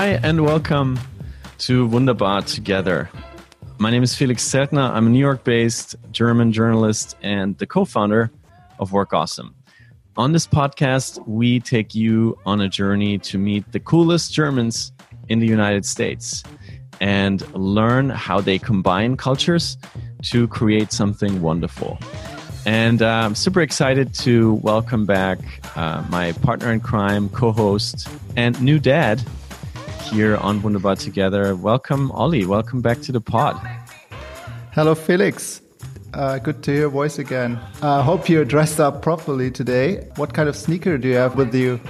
Hi, and welcome to Wunderbar Together. My name is Felix Zeltner. I'm a New York based German journalist and the co founder of Work Awesome. On this podcast, we take you on a journey to meet the coolest Germans in the United States and learn how they combine cultures to create something wonderful. And uh, I'm super excited to welcome back uh, my partner in crime, co host, and new dad here on Wunderbar Together. Welcome, Ollie. Welcome back to the pod. Hello, Felix. Uh, good to hear your voice again. I uh, hope you're dressed up properly today. What kind of sneaker do you have with you?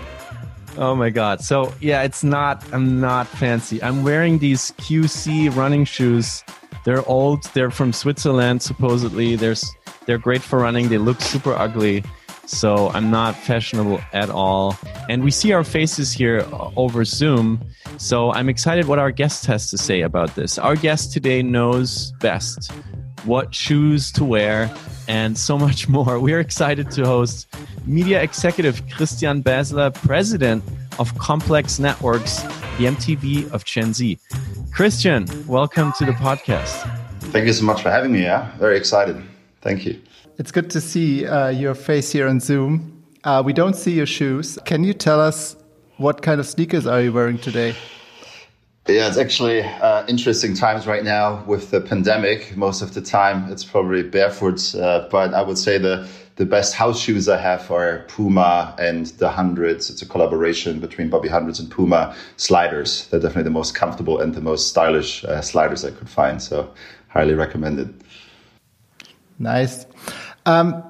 Oh my god. So, yeah, it's not I'm not fancy. I'm wearing these QC running shoes. They're old. They're from Switzerland supposedly. There's they're great for running. They look super ugly. So I'm not fashionable at all. And we see our faces here uh, over Zoom. So I'm excited what our guest has to say about this. Our guest today knows best what shoes to wear and so much more. We're excited to host media executive Christian Baesler, president of Complex Networks, the MTV of Gen Z. Christian, welcome to the podcast. Thank you so much for having me. Yeah, very excited. Thank you. It's good to see uh, your face here on Zoom. Uh, we don't see your shoes. Can you tell us what kind of sneakers are you wearing today? Yeah, it's actually uh, interesting times right now with the pandemic. Most of the time, it's probably barefoot, uh, but I would say the the best house shoes I have are Puma and the Hundreds. It's a collaboration between Bobby Hundreds and Puma sliders. They're definitely the most comfortable and the most stylish uh, sliders I could find. So, highly recommended. Nice. Um,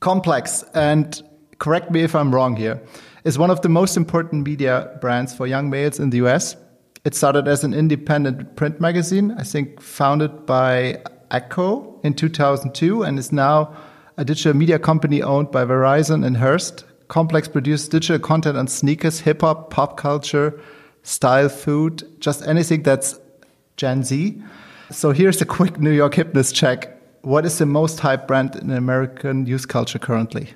Complex, and correct me if I'm wrong here, is one of the most important media brands for young males in the US. It started as an independent print magazine, I think founded by Ecko in 2002, and is now a digital media company owned by Verizon and Hearst. Complex produces digital content on sneakers, hip hop, pop culture, style, food, just anything that's Gen Z. So here's a quick New York hipness check what is the most hyped brand in American youth culture currently?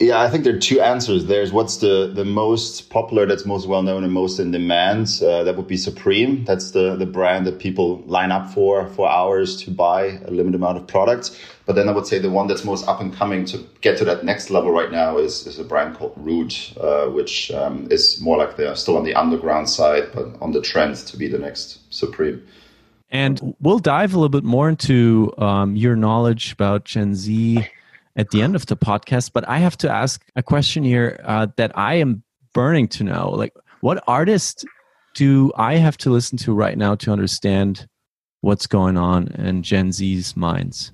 Yeah, I think there are two answers. There's what's the, the most popular, that's most well known and most in demand. Uh, that would be Supreme. That's the, the brand that people line up for for hours to buy a limited amount of products. But then I would say the one that's most up and coming to get to that next level right now is, is a brand called Rhude, uh, which um, is more like they're still on the underground side, but on the trend to be the next Supreme. And we'll dive a little bit more into um, your knowledge about Gen Z at the end of the podcast. But I have to ask a question here uh, that I am burning to know. Like, what artist do I have to listen to right now to understand what's going on in Gen Z's minds?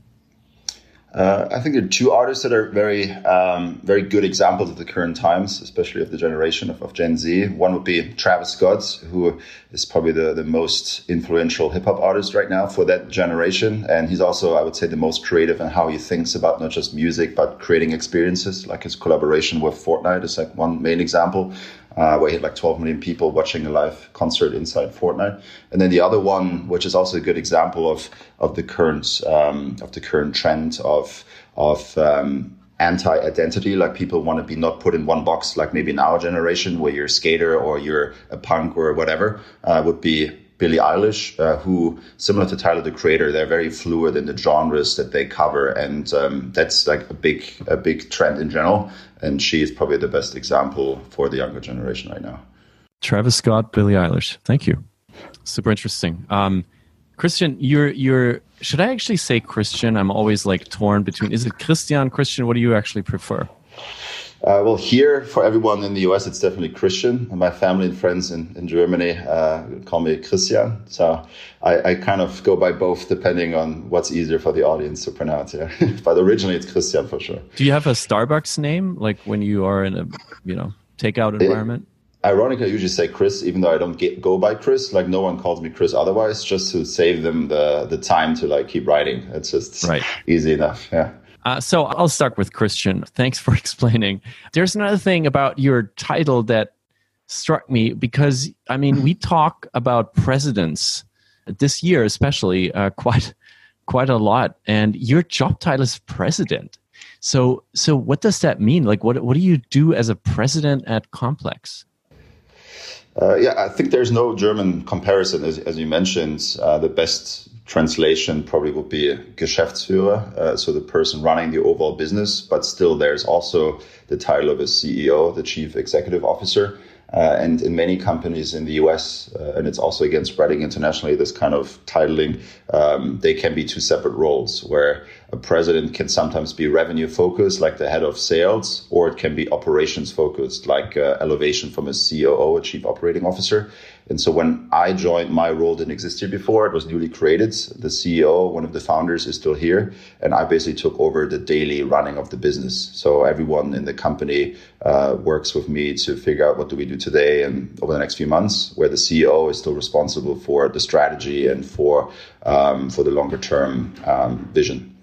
Uh, I think there are two artists that are very, um, very good examples of the current times, especially of the generation of, of, Gen Z. One would be Travis Scott, who is probably the, the most influential hip hop artist right now for that generation. And he's also, I would say, the most creative in how he thinks about not just music, but creating experiences. Like his collaboration with Fortnite is like one main example uh, where he had like 12 million people watching a live concert inside Fortnite. And then the other one, which is also a good example of of the current um, of the current trend of of um, anti-identity, like people want to be not put in one box, like maybe in our generation, where you're a skater or you're a punk or whatever, uh, would be Billie Eilish, uh, who, similar to Tyler the Creator, they're very fluid in the genres that they cover, and um, that's like a big a big trend in general. And she is probably the best example for the younger generation right now. Travis Scott, Billie Eilish. Thank you. Super interesting. Um, Christian, you're you're. Should I actually say Christian? I'm always like torn between. Is it Christian, Christian? What do you actually prefer? Uh, well, here for everyone in the US, it's definitely Christian. My family and friends in, in Germany uh, call me Christian. So I, I, kind of go by both depending on what's easier for the audience to pronounce. Yeah. but originally it's Christian for sure. Do you have a Starbucks name, like when you are in a you know takeout environment? It, ironically, I usually say Chris, even though I don't get, go by Chris. Like no one calls me Chris otherwise, just to save them the the time to like keep writing. It's just right. easy enough. Yeah. Uh, so I'll start with Christian. Thanks for explaining. There's another thing about your title that struck me because I mean we talk about presidents this year, especially uh, quite quite a lot, and your job title is president. So so what does that mean? Like what what do you do as a president at Complex? Uh, yeah, I think there's no German comparison, as, as you mentioned. Uh, the best translation probably would be Geschäftsführer, uh, so the person running the overall business, but still there's also the title of a CEO, the Chief Executive Officer. Uh, and in many companies in the US, uh, and it's also again spreading internationally, this kind of titling, um, they can be two separate roles where a president can sometimes be revenue focused, like the head of sales, or it can be operations focused, like uh, elevation from a COO, a chief operating officer. And so when I joined, my role didn't exist here before. It was newly created. The CEO, one of the founders, is still here. And I basically took over the daily running of the business. So everyone in the company uh, works with me to figure out what do we do today and over the next few months, where the CEO is still responsible for the strategy and for, um, for the longer term um, vision.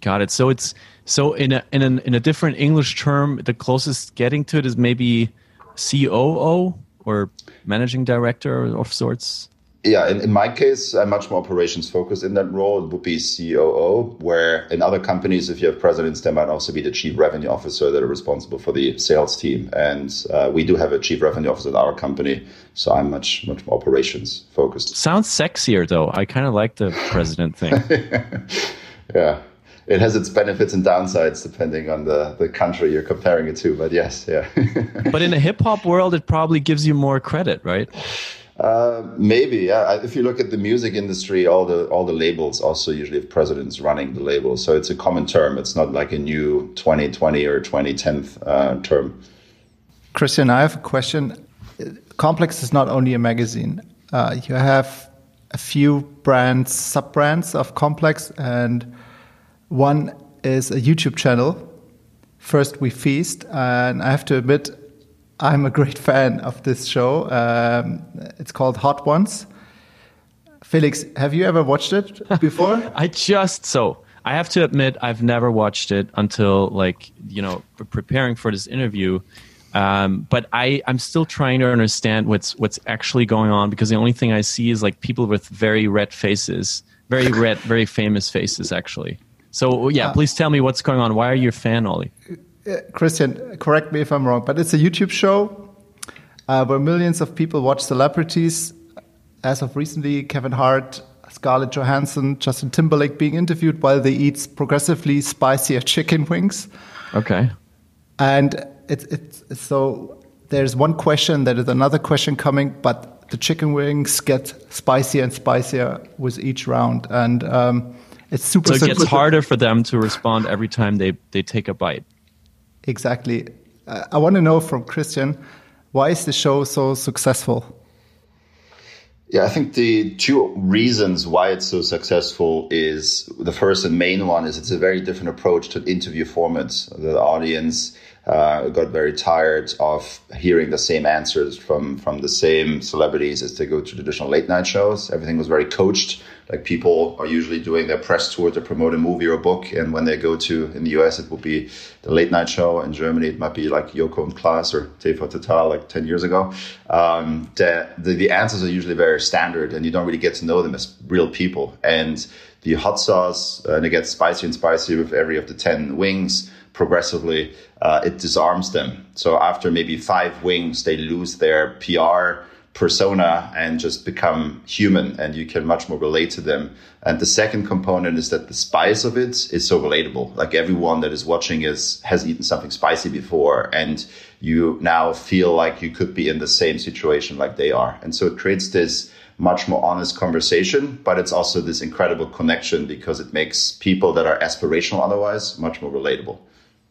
Got it. So it's so in a in a in a different English term, the closest getting to it is maybe COO or managing director of sorts? Yeah, in, in my case, I'm much more operations focused in that role. It would be COO, where in other companies, if you have presidents, there might also be the chief revenue officer that are responsible for the sales team. And uh, we do have a chief revenue officer at our company, so I'm much much more operations focused. Sounds sexier though. I kind of like the president thing. yeah it has its benefits and downsides depending on the, the country you're comparing it to. But yes, yeah. but in a hip hop world, it probably gives you more credit, right? Uh, maybe, yeah. If you look at the music industry, all the all the labels also usually have presidents running the label, so it's a common term. It's not like a new 2020 or 2010 uh, term. Christian, I have a question. Complex is not only a magazine. Uh, you have a few brands, sub brands of Complex, and one is a YouTube channel. First We Feast, and I have to admit, I'm a great fan of this show. Um, it's called Hot Ones. Felix, have you ever watched it before? I just so I have to admit I've never watched it until like you know preparing for this interview. Um, but I I'm still trying to understand what's what's actually going on because the only thing I see is like people with very red faces, very red, very famous faces actually. So yeah, uh, please tell me what's going on. Why are you a fan, Ollie? Uh, Christian, correct me if I'm wrong, but it's a YouTube show uh, where millions of people watch celebrities. As of recently, Kevin Hart, Scarlett Johansson, Justin Timberlake being interviewed while they eat progressively spicier chicken wings. Okay. And it's it's so there's one question, there is another question coming, but the chicken wings get spicier and spicier with each round, and um, it's super. So it gets harder for them to respond every time they they take a bite. Exactly. Uh, I want to know from Christian, why is the show so successful? Yeah, I think the two reasons why it's so successful is the first and main one is it's a very different approach to interview formats. The audience uh, got very tired of hearing the same answers from from the same celebrities as they go to traditional late night shows. Everything was very coached. Like people are usually doing their press tour to promote a movie or a book, and when they go to in the US, it will be the late night show. In Germany, it might be like Joko and Klaas or TV Total like ten years ago. Um, the, the the answers are usually very standard, and you don't really get to know them as real people. And the hot sauce, uh, and it gets spicy and spicy with every of the ten wings progressively, uh, it disarms them. So after maybe five wings, they lose their PR persona and just become human and you can much more relate to them. And the second component is that the spice of it is so relatable. Like everyone that is watching is has eaten something spicy before and you now feel like you could be in the same situation like they are. And so it creates this much more honest conversation, but it's also this incredible connection because it makes people that are aspirational otherwise much more relatable.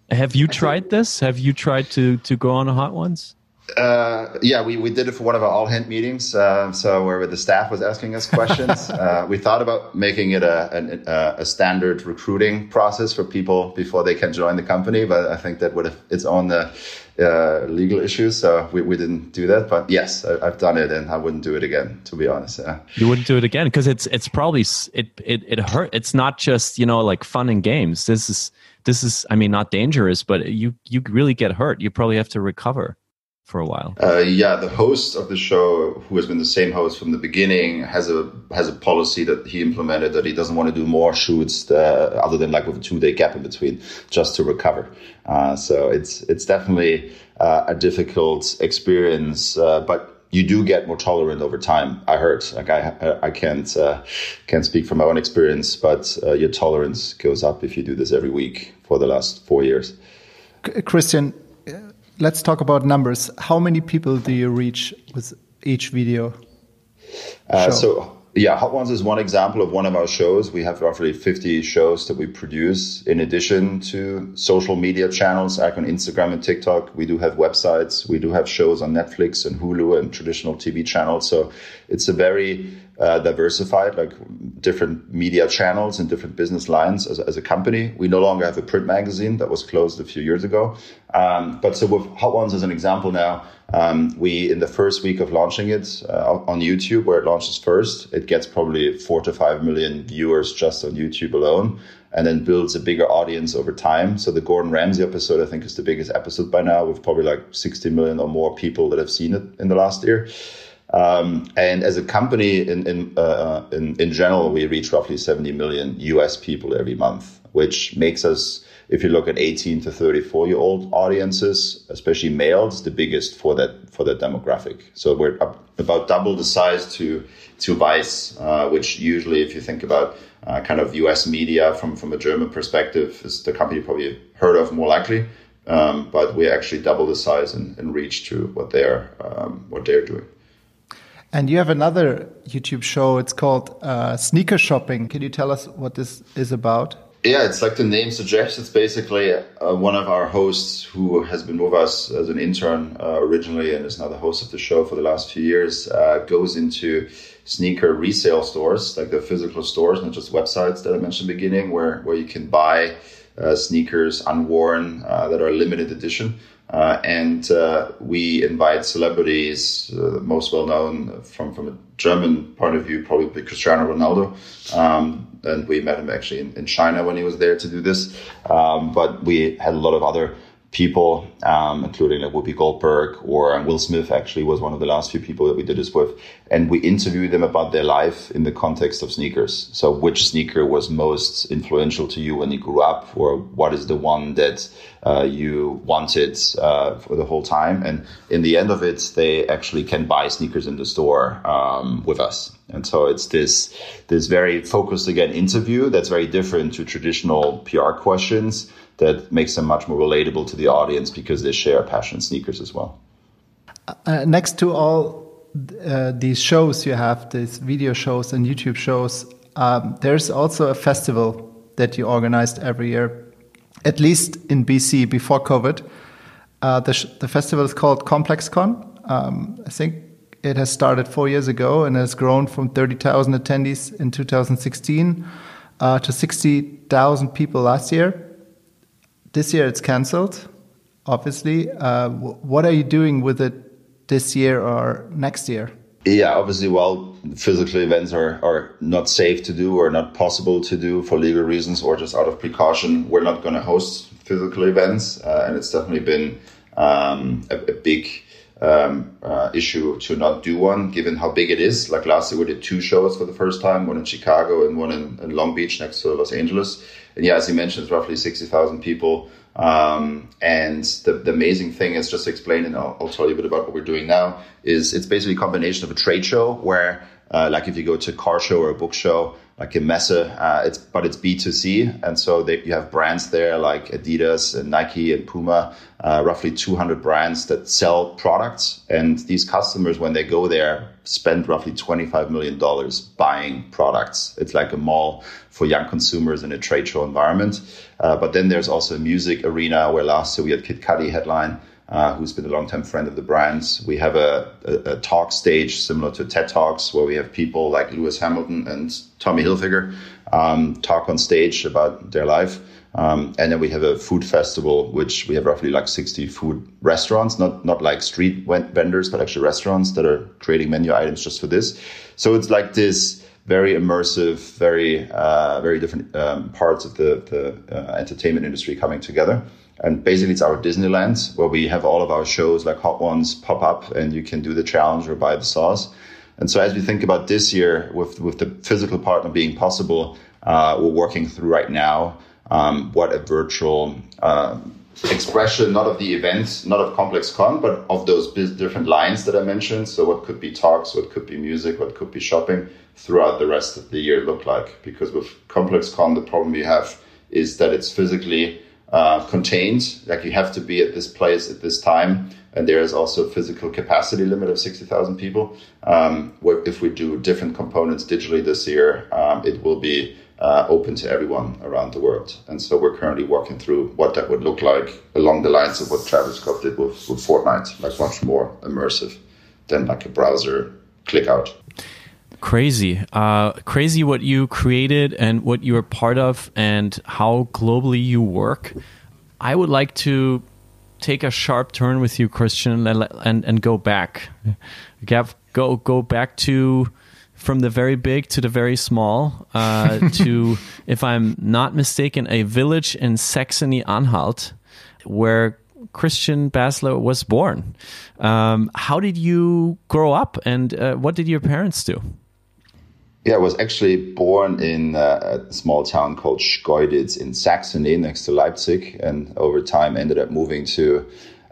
Have you tried this? Have you tried to to go on a hot ones? Uh, yeah, we, we did it for one of our all hint meetings. Uh, so where the staff was asking us questions, uh, we thought about making it a, a, a, standard recruiting process for people before they can join the company. But I think that would have its own uh, uh, legal issues. So we, we didn't do that. But yes, I, have done it, and I wouldn't do it again. To be honest, yeah. you wouldn't do it again because it's it's probably it it it hurt. It's not just you know like fun and games. This is this is i mean not dangerous but you you really get hurt you probably have to recover for a while uh, yeah the host of the show who has been the same host from the beginning has a has a policy that he implemented that he doesn't want to do more shoots uh, other than like with a two day gap in between just to recover uh, so it's it's definitely uh, a difficult experience uh, but you do get more tolerant over time. I heard, like I, I can't, uh, can't speak from my own experience, but uh, your tolerance goes up if you do this every week for the last four years. Christian, let's talk about numbers. How many people do you reach with each video? Uh, so yeah, Hot Ones is one example of one of our shows. We have roughly 50 shows that we produce in addition to social media channels like on Instagram and TikTok. We do have websites. We do have shows on Netflix and Hulu and traditional TV channels. So it's a very uh, diversified, like different media channels and different business lines as, as, a company. We no longer have a print magazine that was closed a few years ago. Um, but so with Hot Ones as an example now, um, we in the first week of launching it uh, on YouTube, where it launches first, it gets probably four to five million viewers just on YouTube alone, and then builds a bigger audience over time. So the Gordon Ramsay episode, I think, is the biggest episode by now, with probably like 60 million or more people that have seen it in the last year. Um, and as a company, in in, uh, in, in general, we reach roughly 70 million US people every month, which makes us, if you look at 18 to 34 year old audiences, especially males, the biggest for that for that demographic. So we're about double the size to to Vice, uh, which usually, if you think about uh, kind of US media from from a German perspective, is the company you probably heard of more likely. Um, but we actually double the size and, and reach to what they're um, what they're doing. And you have another YouTube show. It's called uh, Sneaker Shopping. Can you tell us what this is about? Yeah, it's like the name suggests. It's basically uh, one of our hosts who has been with us as an intern uh, originally and is now the host of the show for the last few years. Uh, goes into sneaker resale stores, like the physical stores, not just websites that I mentioned beginning, where where you can buy uh, sneakers unworn uh, that are limited edition. Uh, and uh, we invite celebrities, uh, most well known from, from a German point of view, probably Cristiano Ronaldo. Um, and we met him actually in, in, China when he was there to do this. Um, but we had a lot of other people, um, including like Whoopi Goldberg or Will Smith actually was one of the last few people that we did this with. And we interviewed them about their life in the context of sneakers. So which sneaker was most influential to you when you grew up or what is the one that uh, you wanted uh, for the whole time? And in the end of it, they actually can buy sneakers in the store um, with us. And so it's this, this very focused again interview that's very different to traditional PR questions that makes them much more relatable to the audience because they share a passion in sneakers as well. Uh, next to all uh, these shows you have, these video shows and YouTube shows, um, there's also a festival that you organized every year, at least in BC before COVID. Uh, the, the festival is called ComplexCon. Um, I think it has started four years ago and has grown from 30,000 attendees in 2016 uh, to 60,000 people last year. This year it's cancelled, obviously. Uh, what are you doing with it this year or next year? Yeah, obviously, while physical events are, are not safe to do or not possible to do for legal reasons or just out of precaution, we're not going to host physical events. Uh, and it's definitely been um, a, a, big um, uh, issue to not do one, given how big it is. Like last year, we did two shows for the first time one in Chicago and one in, in Long Beach next to Los Angeles. And yeah, as you mentioned, it's roughly 60,000 people. Um, and the, the, amazing thing is just to explain, and I'll, I'll, tell you a bit about what we're doing now, is it's basically a combination of a trade show where, uh, like if you go to a car show or a book show, like a Messe, uh, it's but it's B2C, and so they, you have brands there like Adidas and Nike and Puma, uh, roughly 200 brands that sell products, and these customers when they go there spend roughly 25 million dollars buying products. It's like a mall for young consumers in a trade show environment. Uh, but then there's also a music arena where last year we had Kid Cudi headline uh, who's been a long-time friend of the brands. We have a, a, a, talk stage similar to TED Talks, where we have people like Lewis Hamilton and Tommy Hilfiger um, talk on stage about their life. Um, and then we have a food festival, which we have roughly like 60 food restaurants, not not like street vendors, but actually restaurants that are creating menu items just for this. So it's like this very immersive, very uh, very different um, parts of the the uh, entertainment industry coming together. And basically, it's our Disneyland where we have all of our shows like Hot Ones pop up, and you can do the challenge or buy the sauce. And so, as we think about this year, with with the physical partner being possible, uh, we're working through right now um, what a virtual uh, expression not of the event, not of ComplexCon, but of those different lines that I mentioned. So what could be talks, what could be music, what could be shopping throughout the rest of the year look like? Because with ComplexCon, the problem we have is that it's physically uh, contained. Like you have to be at this place at this time, and there is also a physical capacity limit of sixty thousand people. Um, where if we do different components digitally this year, um, it will be uh, open to everyone around the world. And so we're currently working through what that would look like along the lines of what Travis Scott did with, with Fortnite, like much more immersive than like a browser click out. Crazy. Uh, crazy what you created and what you're part of and how globally you work. I would like to take a sharp turn with you, Christian, and, and, and go back. Gav, Go, go back to from the very big to the very small uh, to, if I'm not mistaken, a village in Saxony Anhalt where Christian Baesler was born. Um, how did you grow up and uh, what did your parents do? Yeah, I was actually born in uh, a small town called Schkeuditz in Saxony next to Leipzig, and over time ended up moving to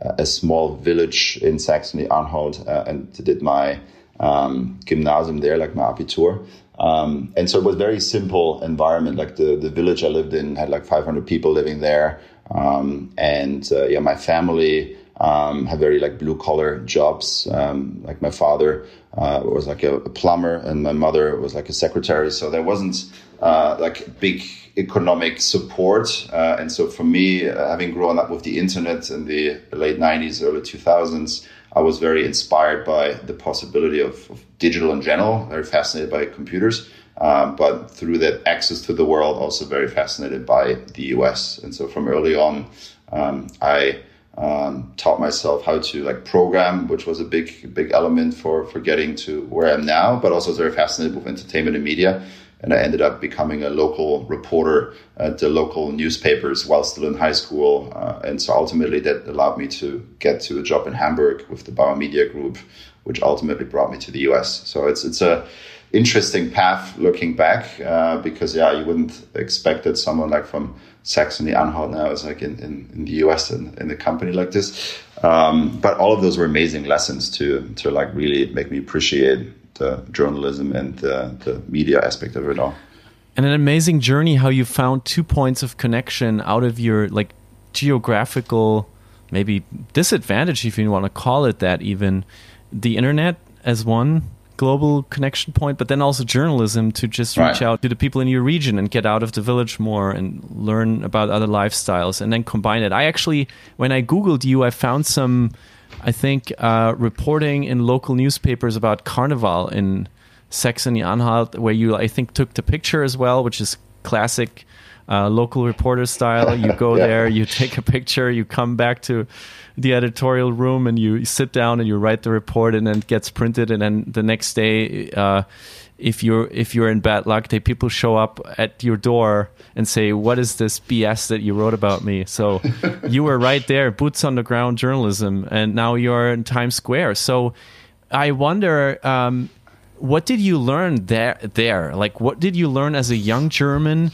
uh, a small village in Saxony Anhalt uh, and did my um, gymnasium there, like my Abitur. Um, and so it was very simple environment. Like the, the village I lived in had like 500 people living there. Um, and uh, yeah, my family um, very like blue collar jobs. Um, like my father uh, was like a, a, plumber and my mother was like a secretary. So there wasn't uh, like big economic support. Uh, and so for me, uh, having grown up with the internet in the late 90s, early 2000s, I was very inspired by the possibility of, of digital in general, very fascinated by computers. Um, but through that access to the world, also very fascinated by the US. And so from early on, um, I um, taught myself how to like program, which was a big, big element for, for getting to where I am now, but also very fascinated with entertainment and media and I ended up becoming a local reporter at the local newspapers while still in high school. Uh, and so ultimately, that allowed me to get to a job in Hamburg with the Bauer Media Group, which ultimately brought me to the US. So it's it's a interesting path looking back uh, because yeah, you wouldn't expect that someone like from Saxony Anhalt now is like in, in, in the US in, in a company like this. Um, but all of those were amazing lessons to to like really make me appreciate the journalism and the, the media aspect of it all. And an amazing journey how you found two points of connection out of your like geographical maybe disadvantage if you want to call it that even the internet as one global connection point but then also journalism to just reach right. out to the people in your region and get out of the village more and learn about other lifestyles and then combine it i actually when i googled you i found some I think, uh, reporting in local newspapers about Carnival in Saxony-Anhalt, where you, I think, took the picture as well, which is classic uh, local reporter style. You go yeah. there, you take a picture, you come back to the editorial room, and you sit down and you write the report, and then it gets printed, and then the next day. Uh, if you're if you're in bad luck, they people show up at your door and say, "What is this BS that you wrote about me?" So you were right there, boots on the ground journalism, and now you're in Times Square. So I wonder, um, what did you learn there? There, like, what did you learn as a young German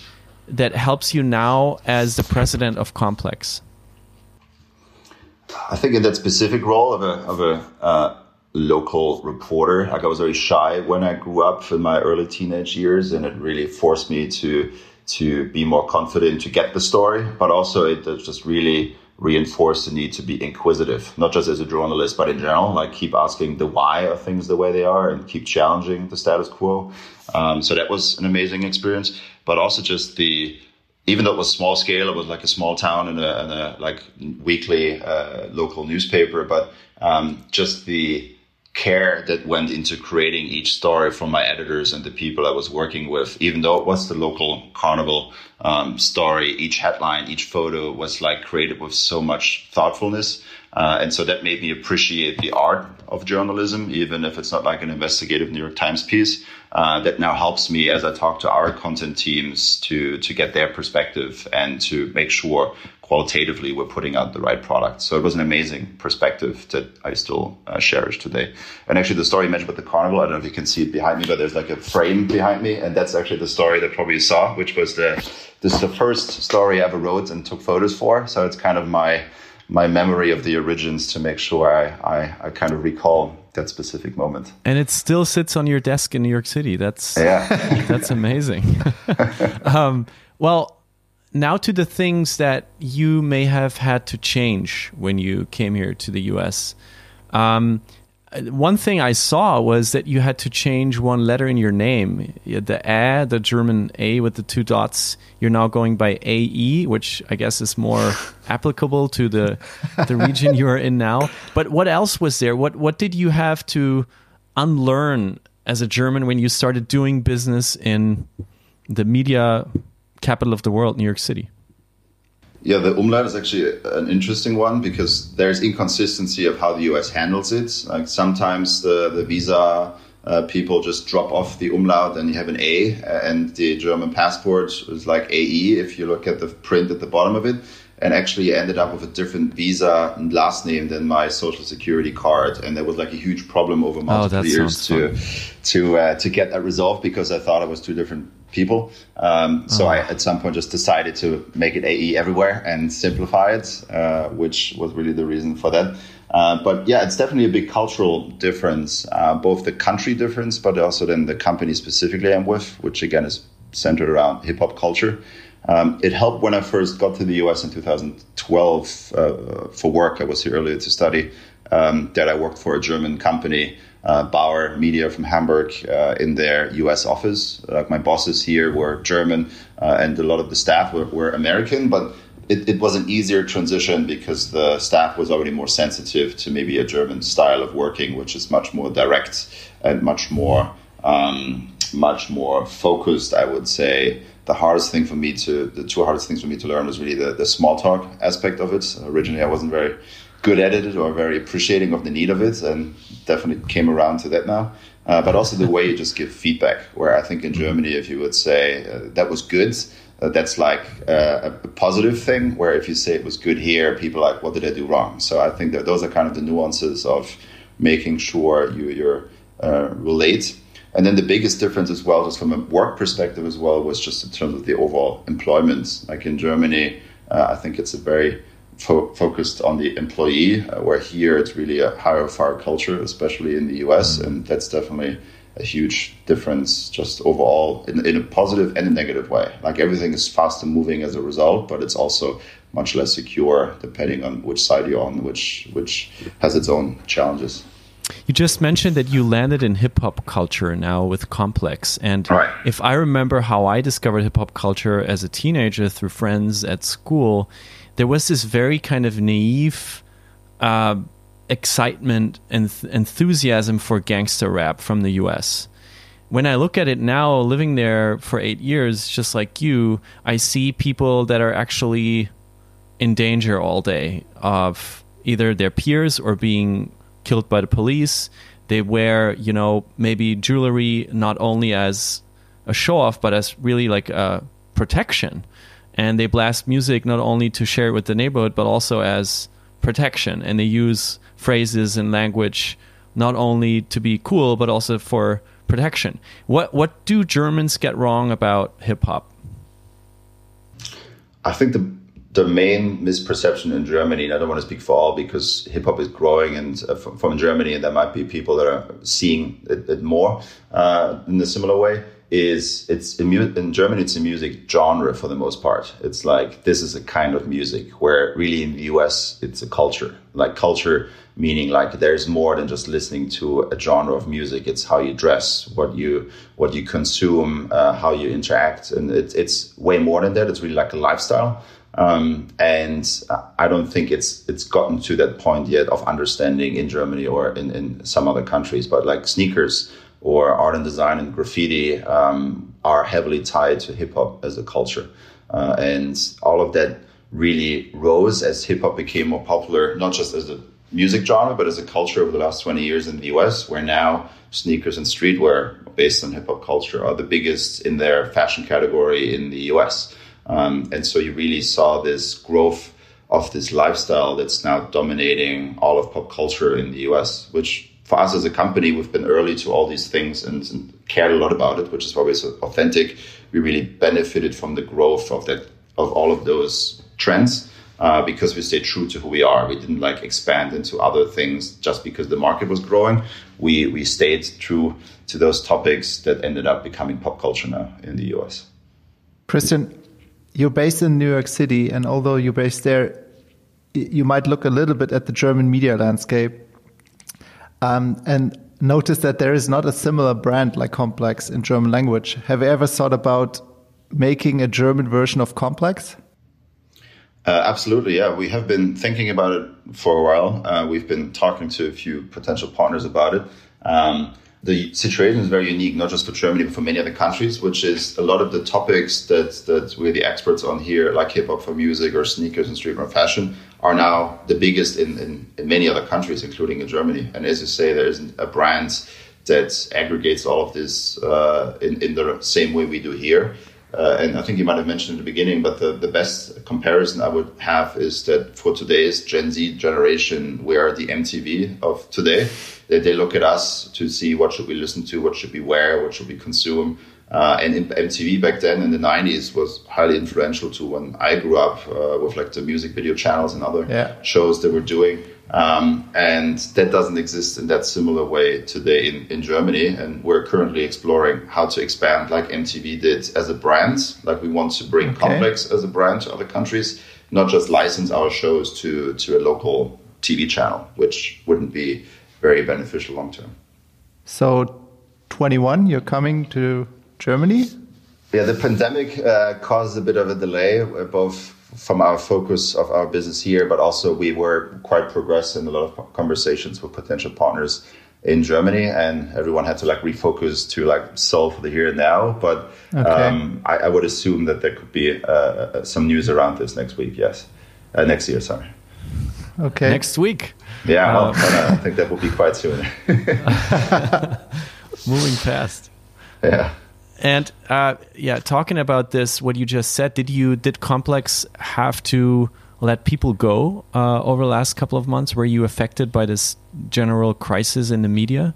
that helps you now as the president of Complex? I think in that specific role of a of a uh, local reporter. Like I was very shy when I grew up in my early teenage years, and it really forced me to to be more confident to get the story. But also, it just really reinforced the need to be inquisitive, not just as a journalist, but in general. Like keep asking the why of things the way they are, and keep challenging the status quo. Um, so that was an amazing experience. But also just the even though it was small scale, it was like a small town and a, and a like weekly uh, local newspaper. But um, just the care that went into creating each story from my editors and the people I was working with, even though it was the local carnival um, story, each headline, each photo was like created with so much thoughtfulness. Uh, and so that made me appreciate the art of journalism, even if it's not like an investigative New York Times piece. Uh, that now helps me as I talk to our content teams to to get their perspective and to make sure qualitatively we're putting out the right product. So it was an amazing perspective that I still uh, cherish today. And actually, the story you mentioned about the carnival, I don't know if you can see it behind me, but there's like a frame behind me, and that's actually the story that probably you saw, which was the this is the first story I ever wrote and took photos for. So it's kind of my my memory of the origins to make sure I, I, I kind of recall that specific moment. And it still sits on your desk in New York City. That's yeah, that's amazing. um, well, now to the things that you may have had to change when you came here to the US. Um, Uh, one thing I saw was that you had to change one letter in your name. The A, the German A with the two dots, you're now going by AE, which I guess is more applicable to the the region you're in now. But what else was there? What what did you have to unlearn as a German when you started doing business in the media capital of the world, New York City? Yeah, the umlaut is actually an interesting one because there's inconsistency of how the US handles it. Like sometimes the, the visa uh, people just drop off the umlaut and you have an A, and the German passport is like AE if you look at the print at the bottom of it. And actually you ended up with a different visa and last name than my social security card, and there was like a huge problem over multiple oh, years to to uh, to get that resolved because I thought it was two different people. Um, so oh. I, at some point, just decided to make it AE everywhere and simplify it, uh, which was really the reason for that. Uh, but yeah, it's definitely a big cultural difference, uh, both the country difference, but also then the company specifically I'm with, which again is centered around hip hop culture. Um, it helped when I first got to the US in 2012 uh, for work. I was here earlier to study. Um, that I worked for a German company uh, Bauer Media from Hamburg uh, in their US office. Uh, my bosses here were German uh, and a lot of the staff were, were American, but it, it, was an easier transition because the staff was already more sensitive to maybe a German style of working, which is much more direct and much more um, much more focused, I would say. The hardest thing for me to, the two hardest things for me to learn was really the, the small talk aspect of it. Originally, I wasn't very good at it or very appreciating of the need of it, and definitely came around to that now. Uh, but also the way you just give feedback, where I think in Germany, if you would say uh, that was good, uh, that's like uh, a positive thing. Where if you say it was good here, people are like, what did I do wrong? So I think that those are kind of the nuances of making sure you you're uh, relate. And then the biggest difference as well, just from a work perspective as well, was just in terms of the overall employment. Like in Germany, uh, I think it's a very fo- focused on the employee, uh, where here it's really a hire fire culture, especially in the US, mm-hmm. and that's definitely a huge difference just overall in, in a positive and a negative way. Like everything is faster moving as a result, but it's also much less secure depending on which side you're on, which which has its own challenges. You just mentioned that you landed in hip hop culture now with Complex. And right. if I remember how I discovered hip hop culture as a teenager through friends at school, there was this very kind of naive uh, excitement and th- enthusiasm for gangster rap from the US. When I look at it now, living there for eight years, just like you, I see people that are actually in danger all day of either their peers or being killed by the police. They wear, you know, maybe jewelry not only as a show off, but as really like a protection and they blast music not only to share it with the neighborhood but also as protection. And they use phrases and language not only to be cool but also for protection. What what do germans get wrong about hip hop i think the the main misperception in Germany, and I don't want to speak for all because hip hop is growing, and uh, from, from, Germany, and there might be people that are seeing it, it more uh, in a similar way is it's in Germany it's a music genre for the most part. It's like this is a kind of music where really in the US it's a culture. Like culture meaning like there's more than just listening to a genre of music. It's how you dress, what you what you consume, uh, how you interact, and it, it's way more than that. It's really like a lifestyle. Um, and I don't think it's it's gotten to that point yet of understanding in Germany or in, in some other countries. But like sneakers or art and design and graffiti um, are heavily tied to hip hop as a culture. Uh, and all of that really rose as hip hop became more popular, not just as a music genre, but as a culture over the last 20 years in the US, where now sneakers and streetwear based on hip hop culture are the biggest in their fashion category in the US. Um, and so you really saw this growth of this lifestyle that's now dominating all of pop culture in the US, which for us as a company, we've been early to all these things and, and cared a lot about it, which is always authentic. We really benefited from the growth of that of all of those trends uh, because we stayed true to who we are. We didn't like expand into other things just because the market was growing. We we stayed true to those topics that ended up becoming pop culture now in the US. Christian, you're based in New York City, and although you're based there, you might look a little bit at the German media landscape um, and notice that there is not a similar brand like Complex in German language. Have you ever thought about making a German version of Complex? Uh, absolutely, yeah. We have been thinking about it for a while. Uh, we've been talking to a few potential partners about it. Um, the situation is very unique, not just for Germany, but for many other countries, which is a lot of the topics that, that we're the experts on here, like hip hop for music or sneakers and streetwear fashion, are now the biggest in, in, in, many other countries, including in Germany. And as you say, there isn't a brand that aggregates all of this uh, in, in the same way we do here. Uh, and I think you might have mentioned in the beginning, but the, the best comparison I would have is that for today's Gen Z generation, we are the MTV of today. They, they look at us to see what should we listen to, what should we wear, what should we consume. Uh, and MTV back then in the 90s was highly influential to when I grew up uh, with like the music video channels and other yeah. shows that we're doing. Um, and that doesn't exist in that similar way today in, in Germany. And we're currently exploring how to expand, like MTV did, as a brand. Like we want to bring okay. Complex as a brand to other countries, not just license our shows to, to a local TV channel, which wouldn't be very beneficial long term. So, 21, you're coming to Germany? Yeah, the pandemic uh, caused a bit of a delay, uh, both from our focus of our business here, but also we were quite progressed in a lot of conversations with potential partners in Germany, and everyone had to like refocus to like solve for the here and now. But okay. um, I, I, would assume that there could be uh, uh, some news around this next week. Yes, uh, next year. Sorry. Okay. Next week. Yeah, well, I think that will be quite soon. Moving fast. Yeah. And uh, yeah, talking about this, what you just said, did you did Complex have to let people go uh, over the last couple of months? Were you affected by this general crisis in the media?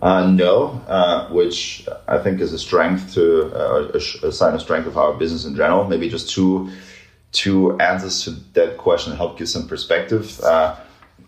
Uh, no, uh, which I think is a strength to uh, a, a, sign of strength of our business in general. Maybe just two two answers to that question help give some perspective.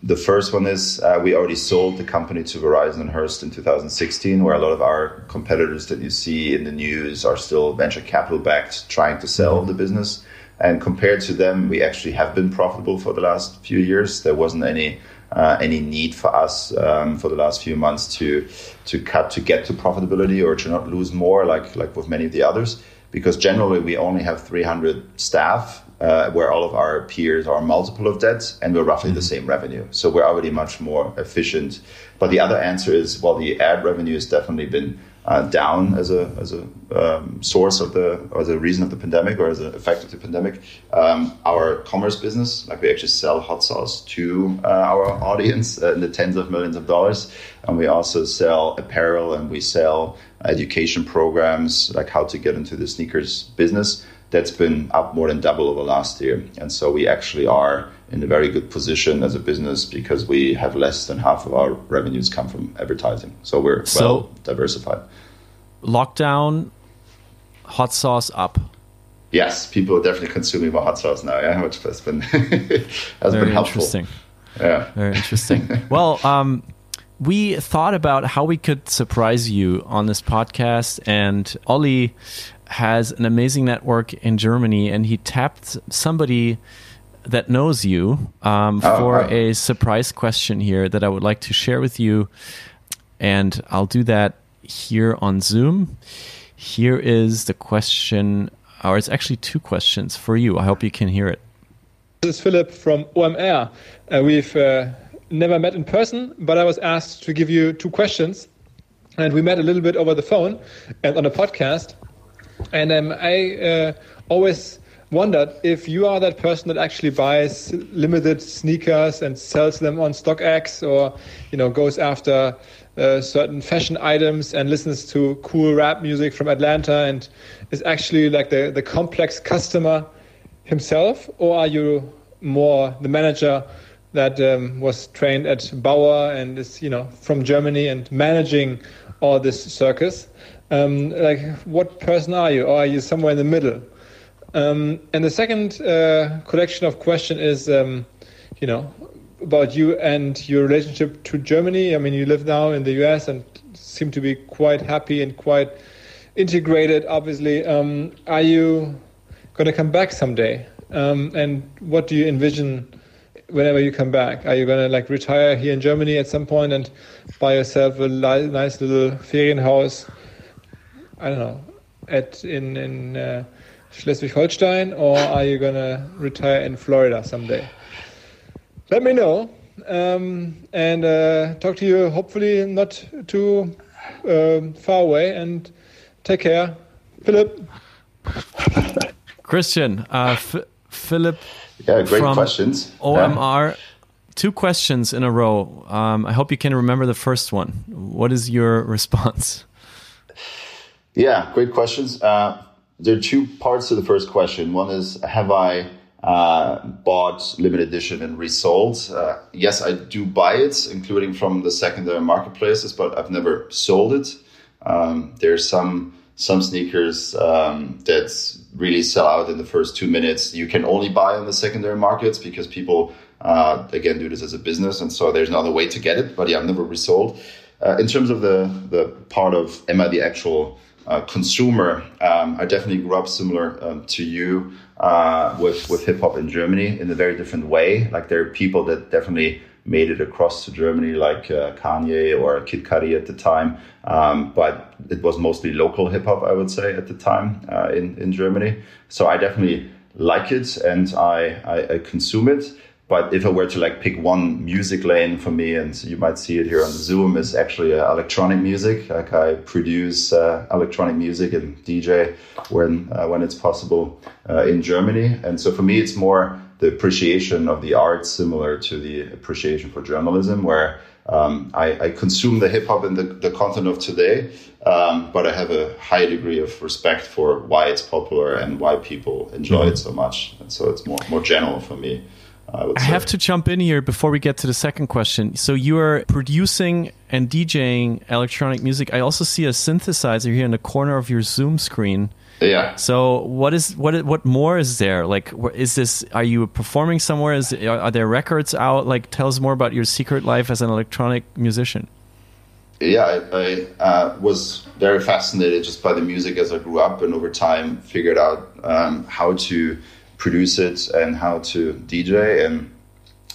The first one is uh, we already sold the company to Verizon and Hearst in 2016, where a lot of our competitors that you see in the news are still venture capital backed, trying to sell the business. And compared to them, we actually have been profitable for the last few years. There wasn't any uh, any need for us um, for the last few months to to cut to get to profitability or to not lose more, like like with many of the others. Because generally, we only have 300 staff uh, where all of our peers are multiple of that, and we're roughly mm-hmm. the same revenue. So we're already much more efficient. But the other answer is, well, the ad revenue has definitely been uh, down as a as a um, source of the or as a reason of the pandemic or as an effect of the pandemic. Um, our commerce business, like we actually sell hot sauce to uh, our audience uh, in the tens of millions of dollars, and we also sell apparel and we sell education programs like how to get into the sneakers business that's been up more than double over last year. And so we actually are in a very good position as a business because we have less than half of our revenues come from advertising. So we're so well diversified. Lockdown, hot sauce up. Yes, people are definitely consuming more hot sauce now. Yeah, which has been has very been helpful. Interesting. Yeah, very interesting. well, um, we thought about how we could surprise you on this podcast, and Ollie has an amazing network in Germany, and he tapped somebody that knows you um, oh, for oh. a surprise question here that I would like to share with you. And I'll do that here on Zoom. Here is the question, or it's actually two questions for you. I hope you can hear it. This is Philipp from OMR. Uh, we've uh, never met in person, but I was asked to give you two questions. And we met a little bit over the phone and on a podcast. And um, I uh, always wondered if you are that person that actually buys limited sneakers and sells them on StockX, or you know goes after uh, certain fashion items and listens to cool rap music from Atlanta and is actually like the the complex customer himself, or are you more the manager that um, was trained at Bauer and is you know from Germany and managing all this circus. Um, like, what person are you, or are you somewhere in the middle? Um, and the second uh, collection of question is, um, you know, about you and your relationship to Germany. I mean, you live now in the US and seem to be quite happy and quite integrated. Obviously, um, are you going to come back someday? Um, and what do you envision whenever you come back? Are you going to like retire here in Germany at some point and buy yourself a li- nice little Ferienhaus? I don't know, at in in uh, Schleswig-Holstein, or are you going to retire in Florida someday? Let me know um, and uh, talk to you. Hopefully, not too um, far away. And take care, Philipp. Christian, uh, Philipp. Yeah, great questions. OMR. Yeah. Two questions in a row. Um, I hope you can remember the first one. What is your response? Yeah, great questions. Uh, there are two parts to the first question. One is Have I uh, bought limited edition and resold? Uh, yes, I do buy it, including from the secondary marketplaces, but I've never sold it. Um, there's some some sneakers um, that really sell out in the first two minutes. You can only buy on the secondary markets because people, uh, again, do this as a business. And so there's another way to get it. But yeah, I've never resold. Uh, in terms of the, the part of, am I the actual uh, consumer? Um, I definitely grew up similar um, to you uh, with, with hip hop in Germany in a very different way. Like there are people that definitely made it across to Germany, like uh, Kanye or Kid Cudi at the time. Um, but it was mostly local hip hop, I would say, at the time uh, in in Germany. So I definitely like it and I, I, I consume it. But if I were to like pick one music lane for me, and you might see it here on Zoom, is actually uh, electronic music. Like I produce uh, electronic music and DJ when uh, when it's possible uh, in Germany. And so for me, it's more the appreciation of the art, similar to the appreciation for journalism, where um, I, I, consume the hip hop and the, the, content of today, um, but I have a high degree of respect for why it's popular and why people enjoy it so much. And so it's more more general for me. I, I have to jump in here before we get to the second question. So you are producing and DJing electronic music. I also see a synthesizer here in the corner of your Zoom screen. Yeah. So what is what what more is there? Like, is this? Are you performing somewhere? Is are there records out? Like, tell us more about your secret life as an electronic musician. Yeah, I, I uh, was very fascinated just by the music as I grew up, and over time figured out um, how to produce it and how to DJ. And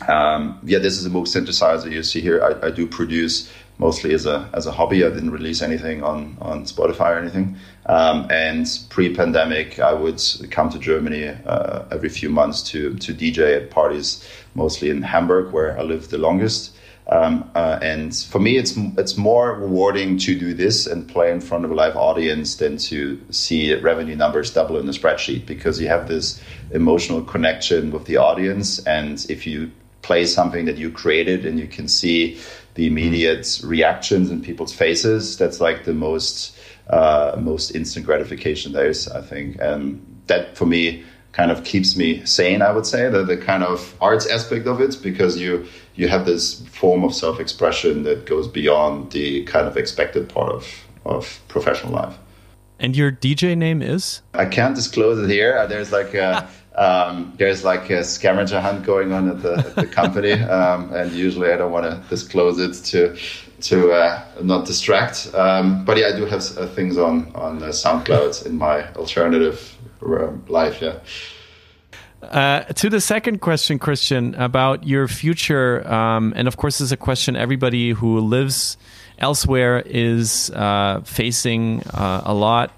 um, yeah, this is a Moog synthesizer you see here. I, I do produce mostly as a as a hobby. I didn't release anything on on Spotify or anything. Um, and pre-pandemic, I would come to Germany uh, every few months to to DJ at parties, mostly in Hamburg, where I lived the longest. Um, uh, and for me, it's it's more rewarding to do this and play in front of a live audience than to see revenue numbers double in the spreadsheet because you have this emotional connection with the audience. And if you play something that you created and you can see the immediate reactions in people's faces. That's like the most uh, most instant gratification there is, I think, and that for me kind of keeps me sane. I would say the, the kind of arts aspect of it because you you have this form of self expression that goes beyond the kind of expected part of of professional life. And your DJ name is? I can't disclose it here. There's like a, um, there's like a scavenger hunt going on at the, at the company, um, and usually I don't want to disclose it to to uh, not distract. Um, but yeah, I do have uh, things on on uh, SoundCloud in my alternative uh, life. Yeah. Uh, to the second question, Christian, about your future, um, and of course, this is a question everybody who lives elsewhere is uh, facing uh, a lot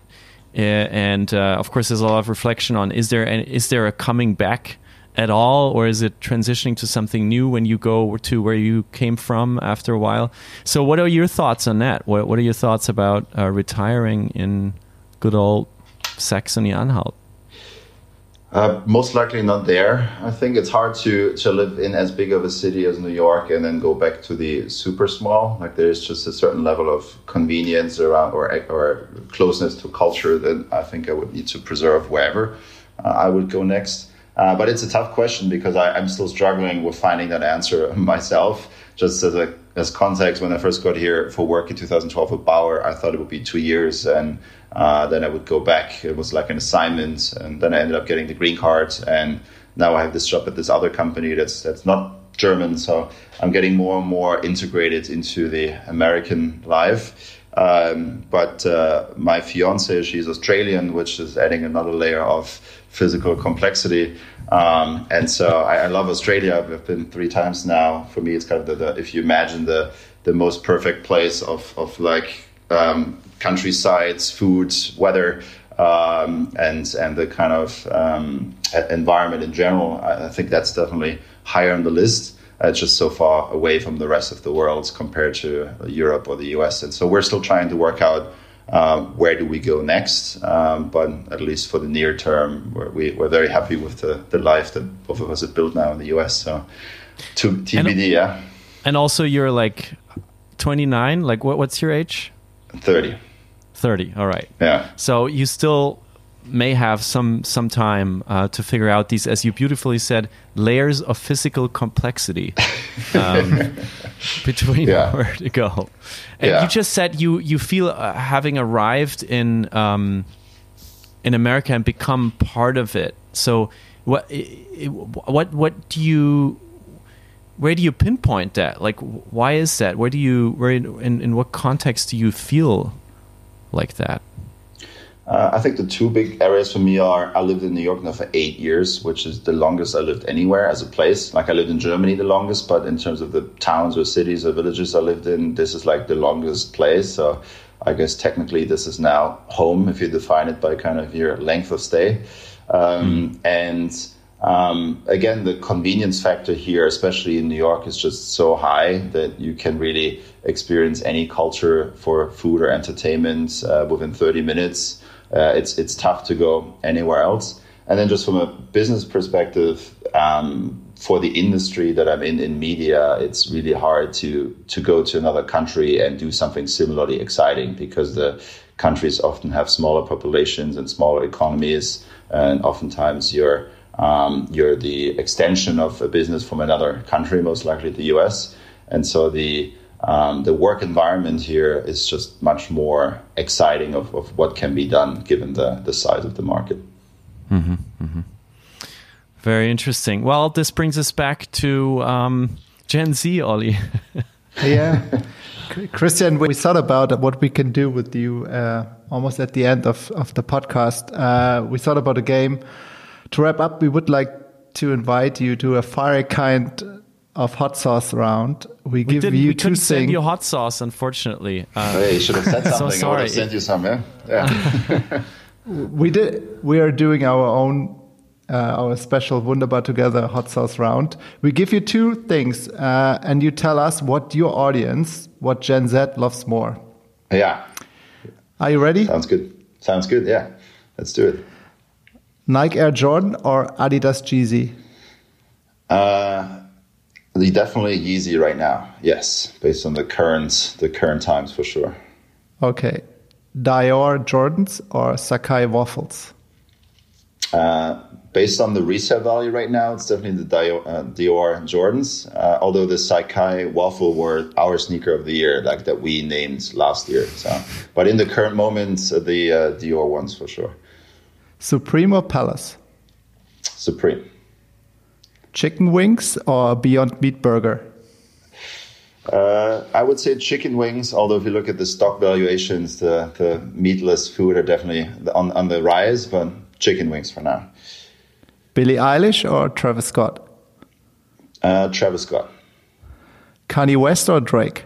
and uh, of course, there's a lot of reflection on is there an, is there a coming back at all, or is it transitioning to something new when you go to where you came from after a while? So, what are your thoughts on that? What What are your thoughts about uh, retiring in good old Saxony Anhalt? Uh, most likely not there. I think it's hard to to live in as big of a city as New York and then go back to the super small. Like there's just a certain level of convenience around or or closeness to culture that I think I would need to preserve wherever uh, I would go next. Uh, but it's a tough question because I, am still struggling with finding that answer myself. Just as a as context, when I first got here for work in 2012 at Bauer, I thought it would be two years, and uh, then I would go back. It was like an assignment, and then I ended up getting the green card, and now I have this job at this other company that's that's not German. So I'm getting more and more integrated into the American life. Um, but uh, my fiance, she's Australian, which is adding another layer of physical complexity. Um, and so I, I, love Australia. I've been three times now. For me, it's kind of the, the if you imagine the the most perfect place of of like um, countrysides, foods, weather, um, and and the kind of um, environment in general. I, I think that's definitely higher on the list. Uh, just so far away from the rest of the world compared to Europe or the US. And so we're still trying to work out uh, where do we go next. Um, but at least for the near term, we're, we, are very happy with the, the life that both of us have built now in the US. So to TBD, and, yeah. And also, you're like 29. Like, what, what's your age? 30. 30. All right. Yeah. So you still may have some some time uh, to figure out these, as you beautifully said, layers of physical complexity um, between yeah. where to go. And yeah. you just said you you feel uh, having arrived in um, in America and become part of it. So what what what do you where do you pinpoint that? Like, why is that? Where do you where in in what context do you feel like that? Uh, I think the two big areas for me are I lived in New York now for eight years, which is the longest I lived anywhere as a place. Like I lived in Germany the longest, but in terms of the towns or cities or villages I lived in, this is like the longest place. So I guess technically this is now home if you define it by kind of your length of stay. Um, mm. And um, again, the convenience factor here, especially in New York, is just so high that you can really experience any culture for food or entertainment uh, within 30 minutes uh, it's it's tough to go anywhere else. And then just from a business perspective, um, for the industry that I'm in in media, it's really hard to to go to another country and do something similarly exciting because the countries often have smaller populations and smaller economies, and oftentimes you're um, you're the extension of a business from another country, most likely the U.S. And so the um, the work environment here is just much more exciting of, of what can be done given the, the size of the market. Mm-hmm, mm-hmm. Very interesting. Well, this brings us back to um, Gen Z, Ollie. yeah. Christian, we thought about what we can do with you uh, almost at the end of, of the podcast. Uh, we thought about a game. To wrap up, we would like to invite you to a fiery kind of hot sauce round. We, we give you we two send you hot sauce, unfortunately. Uh, hey, you should have said something. so sorry. I would have sent you some. Yeah. yeah. we did. We are doing our own. Uh, our special Wunderbar Together hot sauce round. We give you two things, uh, and you tell us what your audience, what Gen Z loves more. Yeah. Are you ready? Sounds good. Sounds good. Yeah. Let's do it. Nike Air Jordan or Adidas Yeezy? Uh, Definitely Yeezy right now. Yes, based on the current the current times for sure. Okay, Dior Jordans or Sacai waffles? Uh, based on the resale value right now, it's definitely the Dior, uh, Dior Jordans. Uh, although the Sacai waffle were our sneaker of the year, like that we named last year. So, but in the current moment, uh, the uh, Dior ones for sure. Supreme or Palace? Supreme chicken wings or Beyond Meat burger? Uh, I would say chicken wings, although if you look at the stock valuations, the, the meatless food are definitely on, on the rise, but chicken wings for now. Billie Eilish or Travis Scott? Uh, Travis Scott. Kanye West or Drake?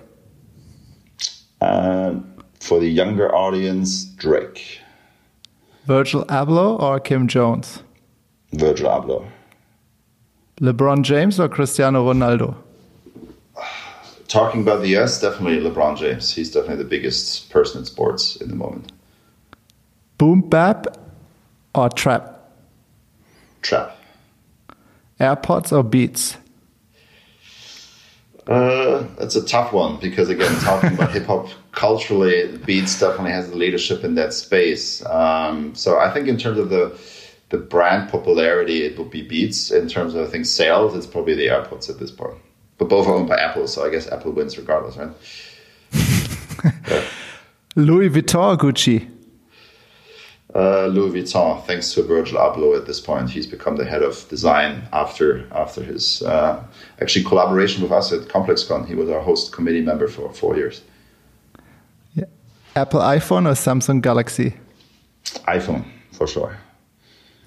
Uh, for the younger audience, Drake. Virgil Abloh or Kim Jones? Virgil Abloh. LeBron James or Cristiano Ronaldo? Talking about the US, definitely LeBron James. He's definitely the biggest person in sports in the moment. Boom bap or trap? Trap. AirPods or Beats? Uh, that's a tough one because again, talking about hip hop culturally, Beats definitely has the leadership in that space. Um, so I think in terms of the the brand popularity, it would be Beats. In terms of I think sales, it's probably the AirPods at this point. But both are owned by Apple, so I guess Apple wins regardless, right? yeah. Louis Vuitton Gucci? Uh, Louis Vuitton, thanks to Virgil Abloh at this point, he's become the head of design after after his uh, actually collaboration with us at ComplexCon. He was our host committee member for four years. Yeah. Apple iPhone or Samsung Galaxy? iPhone for sure.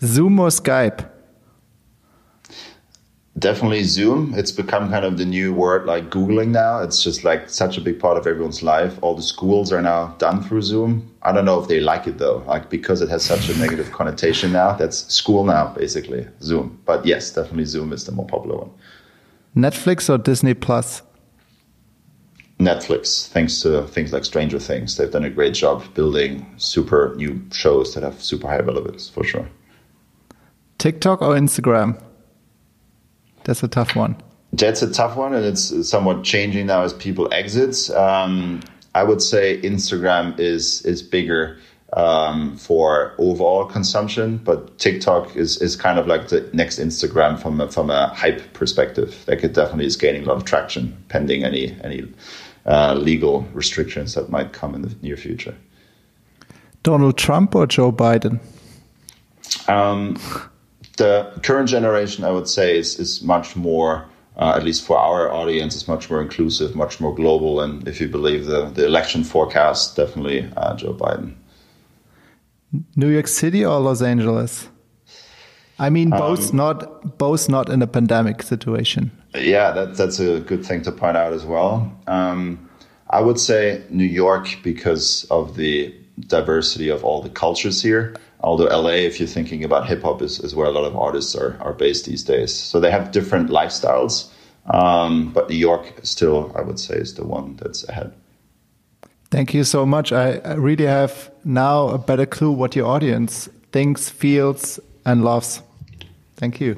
Zoom or Skype? Definitely Zoom. It's become kind of the new word like Googling now. It's just like such a big part of everyone's life. All the schools are now done through Zoom. I don't know if they like it though, like because it has such a negative connotation now. That's school now, basically, Zoom. But yes, definitely Zoom is the more popular one. Netflix or Disney Plus? Netflix, thanks to things like Stranger Things. They've done a great job building super new shows that have super high relevance for sure. TikTok or Instagram? That's a tough one. That's a tough one, and it's somewhat changing now as people exit. Um, I would say Instagram is is bigger um, for overall consumption, but TikTok is is kind of like the next Instagram from a, from a hype perspective. That could definitely is gaining a lot of traction, pending any any uh, legal restrictions that might come in the near future. Donald Trump or Joe Biden? Um, the current generation, I would say, is is much more. Uh, at least for our audience, is much more inclusive, much more global, and if you believe the, the election forecast, definitely uh, Joe Biden. New York City or Los Angeles? I mean, both um, not both not in a pandemic situation. Yeah, that, that's a good thing to point out as well. Um, I would say New York because of the diversity of all the cultures here although LA, if you're thinking about hip hop, is, is where a lot of artists are, are based these days. So they have different lifestyles. Um, but New York still, I would say, is the one that's ahead. Thank you so much. I, I really have now a better clue what your audience thinks, feels, and loves. Thank you.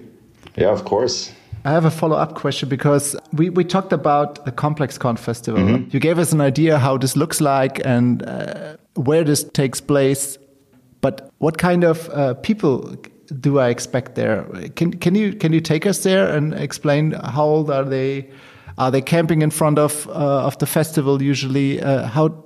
Yeah, of course. I have a follow up question because we, we talked about the ComplexCon Festival. Mm -hmm. You gave us an idea how this looks like and uh, where this takes place. But what kind of uh, people do I expect there? Can can you can you take us there and explain how old are they? Are they camping in front of uh, of the festival usually? Uh, how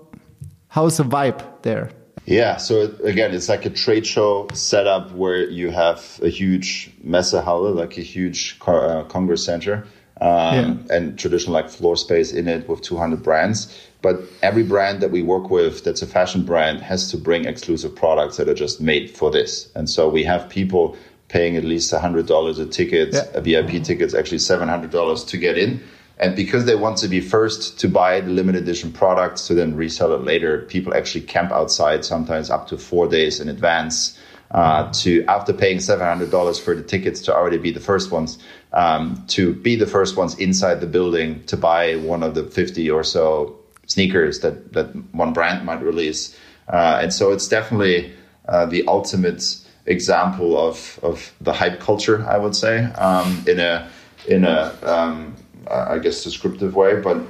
how's the vibe there? Yeah, so again, it's like a trade show setup where you have a huge Messehalle, like a huge uh, congress center, um, yeah. and traditional like floor space in it with 200 brands. But every brand that we work with that's a fashion brand has to bring exclusive products that are just made for this. And so we have people paying at least $100 a ticket, yeah. a VIP ticket's actually $700 to get in. And because they want to be first to buy the limited edition products to then resell it later, people actually camp outside sometimes up to four days in advance uh, to after paying $700 for the tickets to already be the first ones um, to be the first ones inside the building to buy one of the 50 or so sneakers that that one brand might release. Uh, and so it's definitely uh, the ultimate example of of the hype culture, I would say, um, in a in a um, I guess descriptive way, but.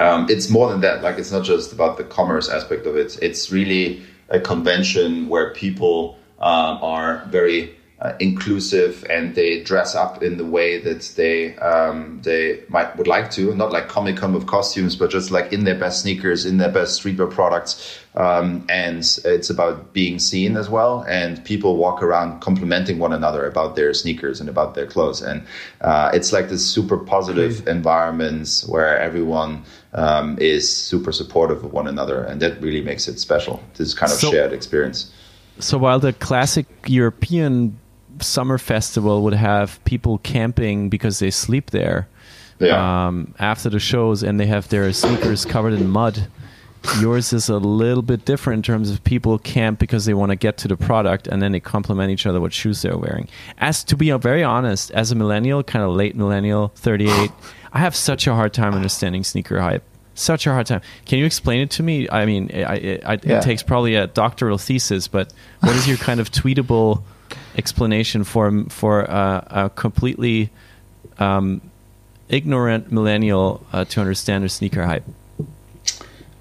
Um, it's more than that. Like it's not just about the commerce aspect of it. It's really a convention where people um, are very uh, inclusive and they dress up in the way that they um, they might would like to, not like Comic Con with costumes, but just like in their best sneakers, in their best streetwear products. Um, and it's about being seen as well, and people walk around complimenting one another about their sneakers and about their clothes, and uh, it's like this super positive okay. environment where everyone um, is super supportive of one another, and that really makes it special. This kind of so, shared experience. So while the classic European summer festival would have people camping because they sleep there yeah. um, after the shows and they have their sneakers covered in mud. Yours is a little bit different in terms of people camp because they want to get to the product and then they compliment each other what shoes they're wearing. As to be very honest, as a millennial, kind of late millennial, 38, I have such a hard time understanding sneaker hype such a hard time. Can you explain it to me? I mean, it, it, yeah. it takes probably a doctoral thesis, but what is your kind of tweetable explanation for for uh, a completely um, ignorant millennial uh, to understand the sneaker hype?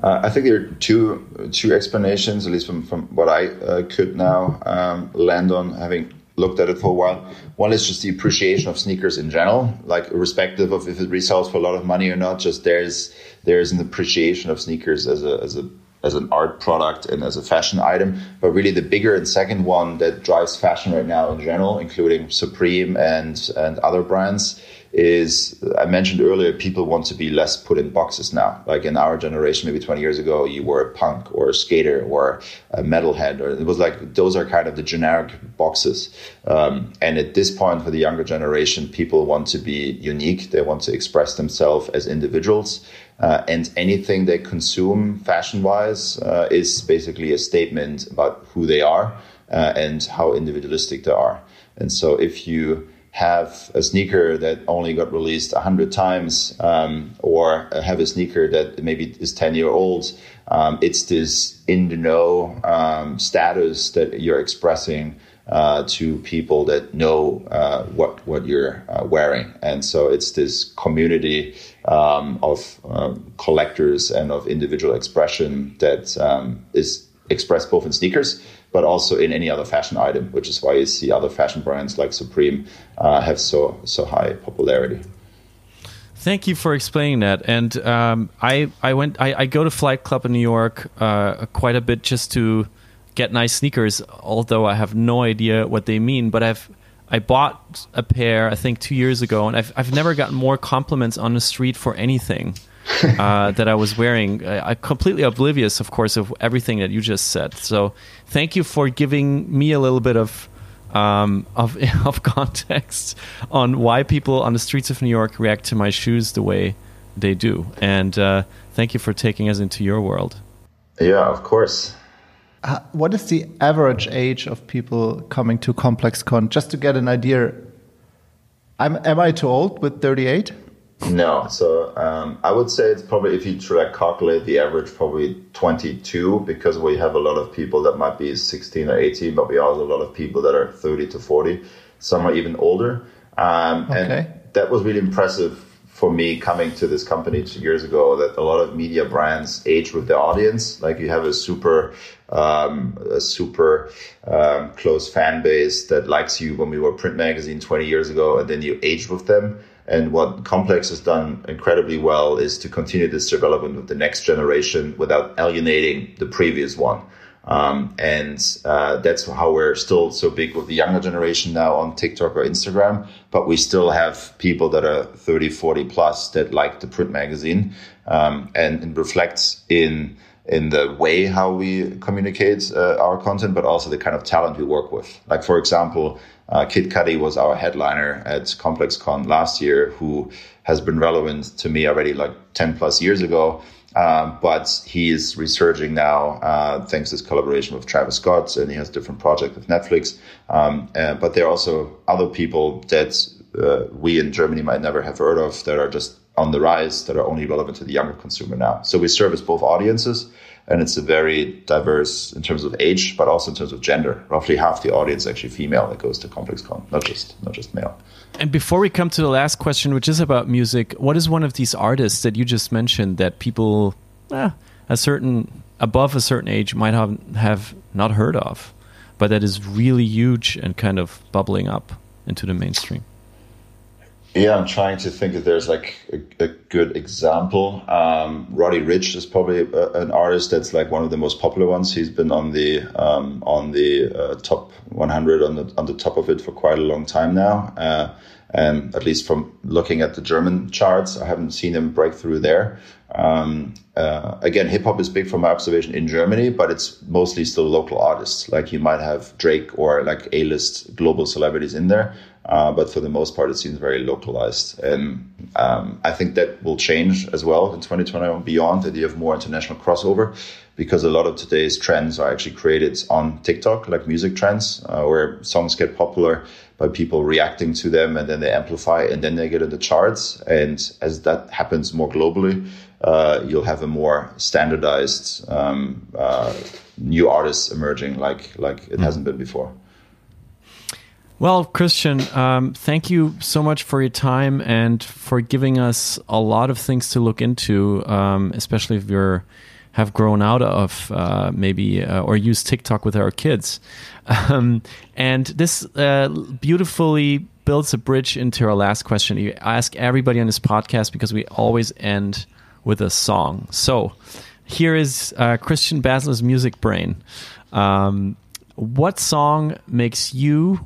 Uh, I think there are two two explanations, at least from, from what I uh, could now um, land on, having looked at it for a while. One is just the appreciation of sneakers in general, like irrespective of if it resells for a lot of money or not. Just there's there's an appreciation of sneakers as a as a as an art product and as a fashion item. But really, the bigger and second one that drives fashion right now in general, including Supreme and and other brands, is I mentioned earlier, people want to be less put in boxes now. Like in our generation, maybe 20 years ago, you were a punk or a skater or a metalhead, or it was like those are kind of the generic boxes. Um, and at this point, for the younger generation, people want to be unique. They want to express themselves as individuals. Uh, and anything they consume fashion wise uh, is basically a statement about who they are uh, and how individualistic they are. And so if you have a sneaker that only got released 100 times um, or have a sneaker that maybe is 10 year old um, it's this in the know um, status that you're expressing uh, to people that know uh, what what you're uh, wearing, and so it's this community um, of um, collectors and of individual expression that um, is expressed both in sneakers but also in any other fashion item, which is why you see other fashion brands like Supreme uh, have so so high popularity. Thank you for explaining that. And um, I I went I, I, go to Flight Club in New York uh, quite a bit just to get nice sneakers. Although I have no idea what they mean, but I've I bought a pair I think two years ago, and I've I've never gotten more compliments on the street for anything. uh, that I was wearing. I, am completely oblivious, of course, of everything that you just said. So thank you for giving me a little bit of um, of of context on why people on the streets of New York react to my shoes the way they do. And uh, thank you for taking us into your world. Yeah, of course. What is the average age of people coming to ComplexCon? Just to get an idea. I'm, am I too old with 38? No, so um, I would say it's probably if you try to calculate the average, probably 22 because we have a lot of people that might be 16 or 18, but we also have a lot of people that are 30 to 40. Some are even older, um, okay. and that was really impressive for me coming to this company two years ago. That a lot of media brands age with their audience. Like you have a super, um, a super um, close fan base that likes you when we were print magazine 20 years ago, and then you age with them and what Complex has done incredibly well is to continue this development with the next generation without alienating the previous one. Um, and uh, that's how we're still so big with the younger generation now on TikTok or Instagram. But we still have people that are 30, 40 plus that like the print magazine. Um, and it reflects in in the way how we communicate uh, our content, but also the kind of talent we work with. Like, for example, uh, Kid Cudi was our headliner at ComplexCon last year, who has been relevant to me already like 10 plus years ago. Um, but he is resurging now uh, thanks to his collaboration with Travis Scott, and he has different projects with Netflix. Um, uh, but there are also other people that uh, we in Germany might never have heard of that are just on the rise that are only relevant to the younger consumer now. So we service both audiences and it's a very diverse in terms of age, but also in terms of gender. Roughly half the audience actually female that goes to ComplexCon, not just not just male. And before we come to the last question, which is about music, what is one of these artists that you just mentioned that people, eh, a certain above a certain age might have have not heard of, but that is really huge and kind of bubbling up into the mainstream? Yeah, I'm trying to think if there's like a, a good example. Um, Roddy Ricch is probably a, an artist that's like one of the most popular ones. He's been on the um, on the uh, top 100 on the on the top of it for quite a long time now. Uh, and at least from looking at the German charts, I haven't seen him break through there. Um, uh, again, hip hop is big from my observation in Germany, but it's mostly still local artists. Like you might have Drake or like A list global celebrities in there. Uh, but for the most part, it seems very localized. And um, I think that will change as well in 2021 and beyond, that you have more international crossover because a lot of today's trends are actually created on TikTok, like music trends, uh, where songs get popular by people reacting to them and then they amplify and then they get in the charts. And as that happens more globally, uh, you'll have a more standardized um, uh, new artists emerging like like it mm. hasn't been before. Well, Christian, um, thank you so much for your time and for giving us a lot of things to look into, um, especially if you're have grown out of, uh, maybe, uh, or use TikTok with our kids. Um, and this uh, beautifully builds a bridge into our last question. You ask everybody on this podcast because we always end with a song. So here is uh, Christian Baesler's music brain. Um, what song makes you,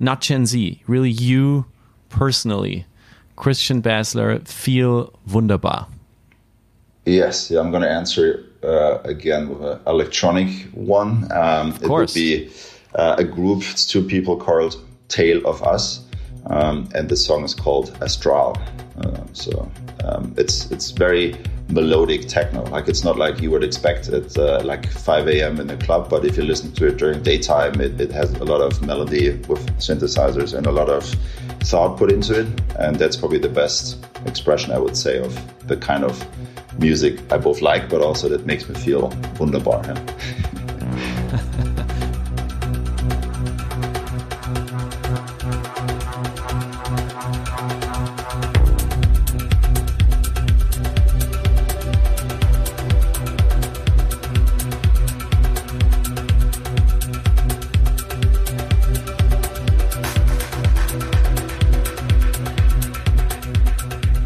not Gen Z, really you personally, Christian Baesler, feel wunderbar? Yes, yeah, I'm going to answer uh, again with an electronic one. Um, of course. It would be uh, a group, it's two people called Tale of Us, um, and the song is called Astral. Uh, so um, it's it's very melodic techno. Like it's not like you would expect at uh, like 5 a.m. in a club, but if you listen to it during daytime, it, it has a lot of melody with synthesizers and a lot of thought put into it. And that's probably the best expression I would say of the kind of music I both like, but also that makes me feel wunderbar. Yeah.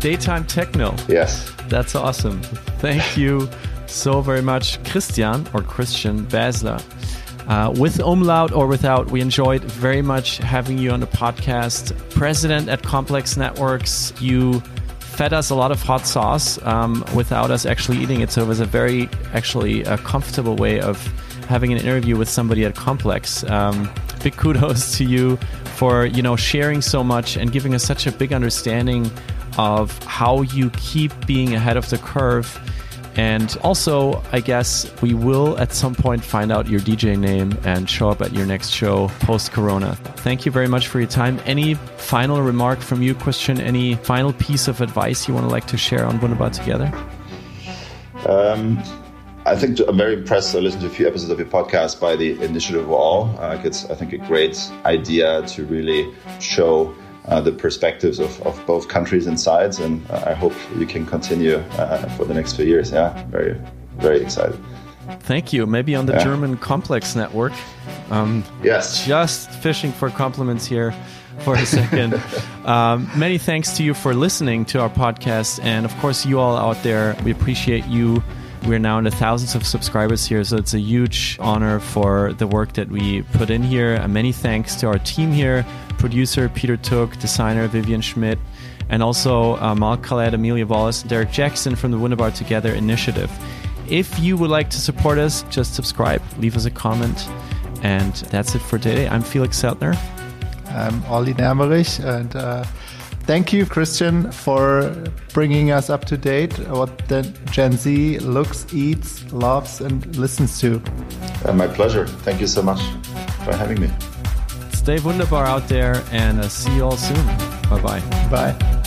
daytime techno. Yes. That's awesome. Thank you so very much, Christian or Christian Baesler. Uh, with umlaut or without, we enjoyed very much having you on the podcast. President at Complex Networks, you fed us a lot of hot sauce um, without us actually eating it. So it was a very, actually, a comfortable way of having an interview with somebody at Complex. Um, big kudos to you for you know sharing so much and giving us such a big understanding of how you keep being ahead of the curve. And also, I guess we will at some point find out your DJ name and show up at your next show post Corona. Thank you very much for your time. Any final remark from you, Christian? Any final piece of advice you want to like to share on Wunderbar Together? Um, I think I'm very impressed. I listened to a few episodes of your podcast by the Initiative of All. Uh, it's, I think, a great idea to really show uh, the perspectives of, of both countries and sides. And uh, I hope you can continue uh, for the next few years. Yeah, very, very excited. Thank you. Maybe on the yeah. German Complex Network. Um, yes. Just fishing for compliments here for a second. um, many thanks to you for listening to our podcast. And of course, you all out there, we appreciate you. We're now in the thousands of subscribers here, so it's a huge honor for the work that we put in here. And many thanks to our team here producer Peter Tooke, designer Vivian Schmidt, and also uh, Mark Khaled, Amelia Wallace, and Derek Jackson from the Wunderbar Together initiative. If you would like to support us, just subscribe, leave us a comment, and that's it for today. I'm Felix Zeltner. I'm Olli Nermerich, and uh, thank you, Christian, for bringing us up to date what the Gen Z looks, eats, loves, and listens to. Uh, my pleasure. Thank you so much for having me stay wunderbar out there and uh, see you all soon. Bye-bye. Bye.